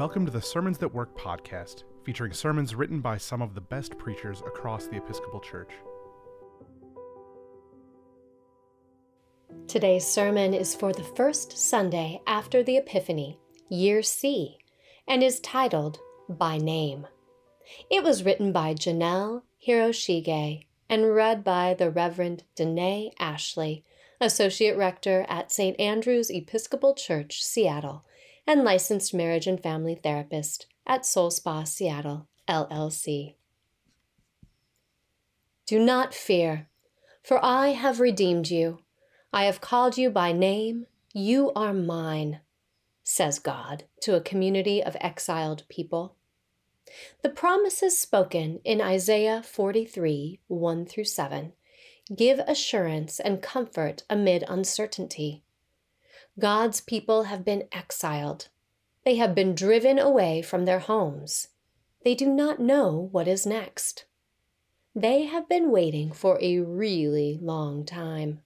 Welcome to the Sermons That Work podcast, featuring sermons written by some of the best preachers across the Episcopal Church. Today's sermon is for the first Sunday after the Epiphany, Year C, and is titled By Name. It was written by Janelle Hiroshige and read by the Reverend Danae Ashley, Associate Rector at St. Andrew's Episcopal Church, Seattle, and licensed marriage and family therapist at Soul Spa Seattle, LLC. Do not fear, for I have redeemed you. I have called you by name. You are mine, says God to a community of exiled people. The promises spoken in Isaiah 43 1 through 7 give assurance and comfort amid uncertainty. God's people have been exiled. They have been driven away from their homes. They do not know what is next. They have been waiting for a really long time.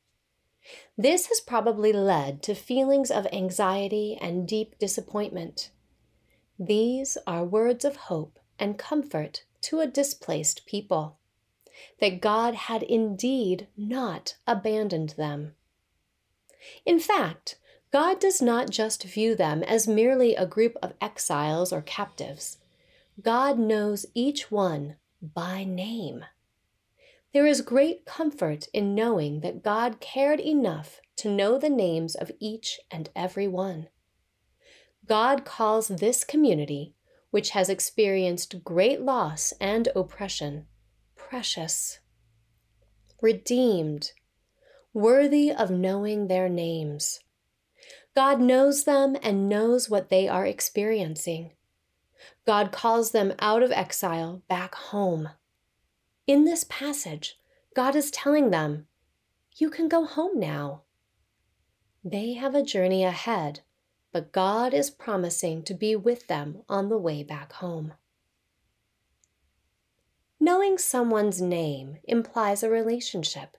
This has probably led to feelings of anxiety and deep disappointment. These are words of hope and comfort to a displaced people that God had indeed not abandoned them. In fact, God does not just view them as merely a group of exiles or captives. God knows each one by name. There is great comfort in knowing that God cared enough to know the names of each and every one. God calls this community, which has experienced great loss and oppression, precious, redeemed, worthy of knowing their names. God knows them and knows what they are experiencing. God calls them out of exile back home. In this passage, God is telling them, You can go home now. They have a journey ahead, but God is promising to be with them on the way back home. Knowing someone's name implies a relationship.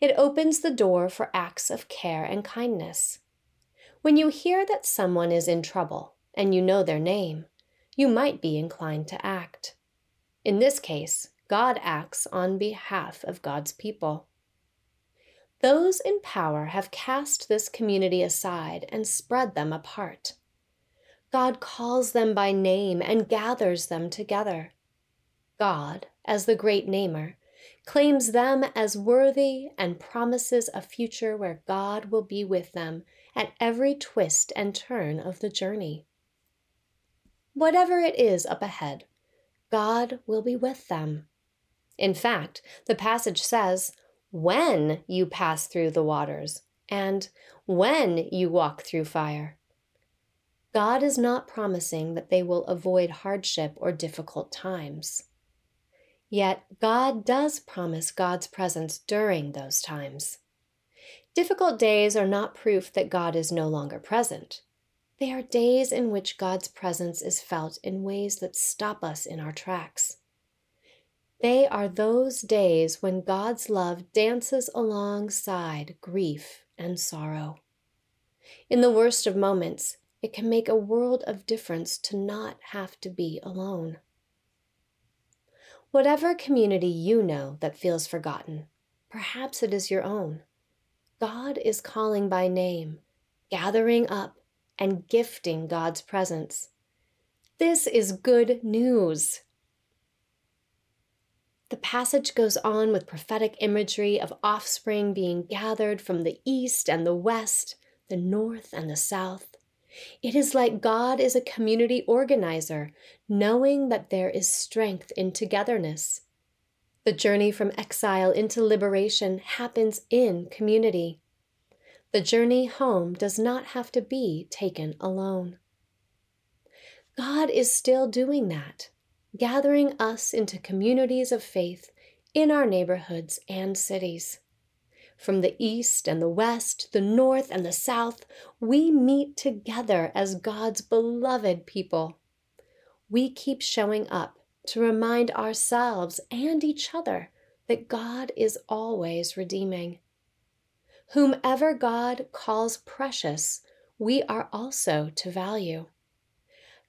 It opens the door for acts of care and kindness. When you hear that someone is in trouble and you know their name, you might be inclined to act. In this case, God acts on behalf of God's people. Those in power have cast this community aside and spread them apart. God calls them by name and gathers them together. God, as the great namer, claims them as worthy and promises a future where God will be with them at every twist and turn of the journey. Whatever it is up ahead, God will be with them. In fact, the passage says, when you pass through the waters, and when you walk through fire. God is not promising that they will avoid hardship or difficult times. Yet God does promise God's presence during those times. Difficult days are not proof that God is no longer present. They are days in which God's presence is felt in ways that stop us in our tracks. They are those days when God's love dances alongside grief and sorrow. In the worst of moments, it can make a world of difference to not have to be alone. Whatever community you know that feels forgotten, perhaps it is your own. God is calling by name, gathering up, and gifting God's presence. This is good news. The passage goes on with prophetic imagery of offspring being gathered from the east and the west, the north and the south. It is like God is a community organizer, knowing that there is strength in togetherness. The journey from exile into liberation happens in community. The journey home does not have to be taken alone. God is still doing that, gathering us into communities of faith in our neighborhoods and cities. From the east and the west, the north and the south, we meet together as God's beloved people. We keep showing up to remind ourselves and each other that God is always redeeming. Whomever God calls precious, we are also to value.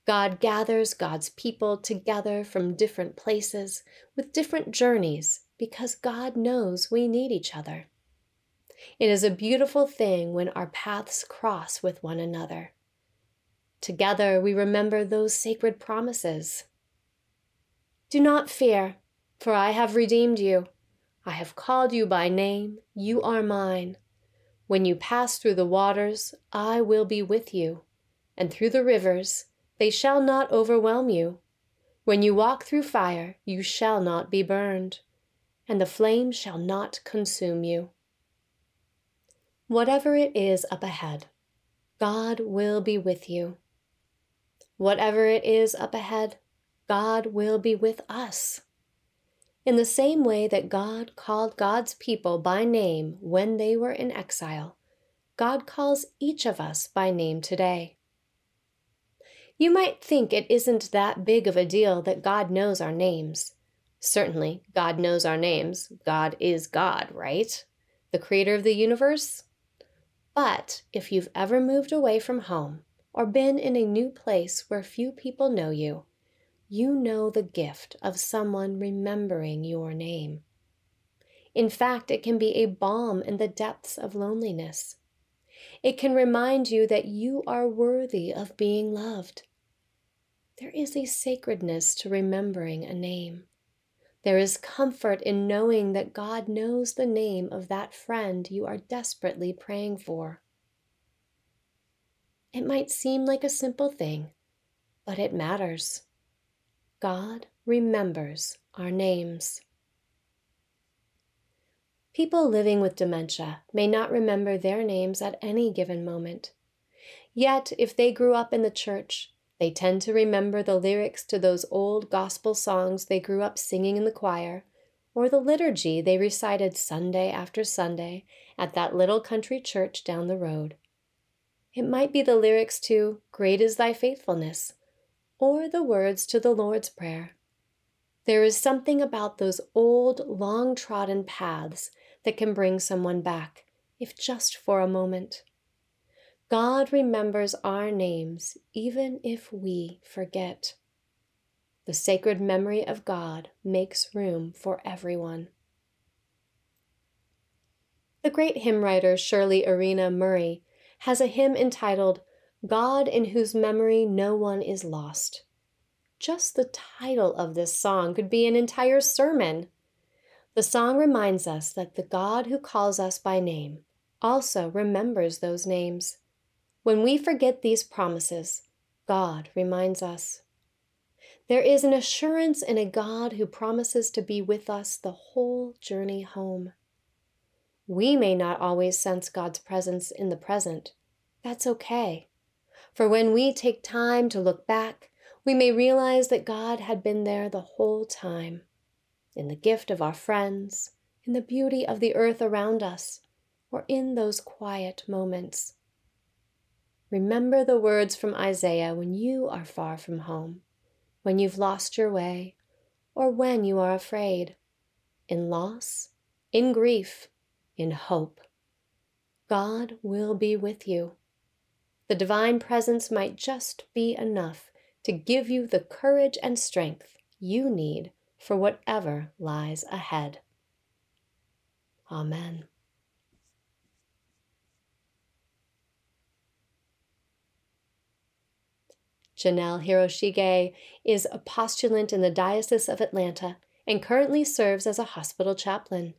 God gathers God's people together from different places with different journeys because God knows we need each other. It is a beautiful thing when our paths cross with one another. Together we remember those sacred promises. Do not fear, for I have redeemed you. I have called you by name, you are mine. When you pass through the waters, I will be with you, and through the rivers, they shall not overwhelm you. When you walk through fire, you shall not be burned, and the flame shall not consume you. Whatever it is up ahead, God will be with you. Whatever it is up ahead, God will be with us. In the same way that God called God's people by name when they were in exile, God calls each of us by name today. You might think it isn't that big of a deal that God knows our names. Certainly, God knows our names. God is God, right? The creator of the universe? But if you've ever moved away from home or been in a new place where few people know you, you know the gift of someone remembering your name. In fact, it can be a balm in the depths of loneliness. It can remind you that you are worthy of being loved. There is a sacredness to remembering a name. There is comfort in knowing that God knows the name of that friend you are desperately praying for. It might seem like a simple thing, but it matters. God remembers our names. People living with dementia may not remember their names at any given moment. Yet, if they grew up in the church, they tend to remember the lyrics to those old gospel songs they grew up singing in the choir, or the liturgy they recited Sunday after Sunday at that little country church down the road. It might be the lyrics to Great is Thy Faithfulness, or the words to the Lord's Prayer. There is something about those old, long trodden paths that can bring someone back, if just for a moment. God remembers our names even if we forget. The sacred memory of God makes room for everyone. The great hymn writer Shirley Erena Murray has a hymn entitled God in whose memory no one is lost. Just the title of this song could be an entire sermon. The song reminds us that the God who calls us by name also remembers those names. When we forget these promises, God reminds us. There is an assurance in a God who promises to be with us the whole journey home. We may not always sense God's presence in the present. That's okay. For when we take time to look back, we may realize that God had been there the whole time, in the gift of our friends, in the beauty of the earth around us, or in those quiet moments. Remember the words from Isaiah when you are far from home, when you've lost your way, or when you are afraid, in loss, in grief, in hope. God will be with you. The divine presence might just be enough to give you the courage and strength you need for whatever lies ahead. Amen. Janelle Hiroshige is a postulant in the Diocese of Atlanta and currently serves as a hospital chaplain.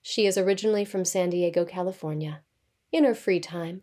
She is originally from San Diego, California. In her free time,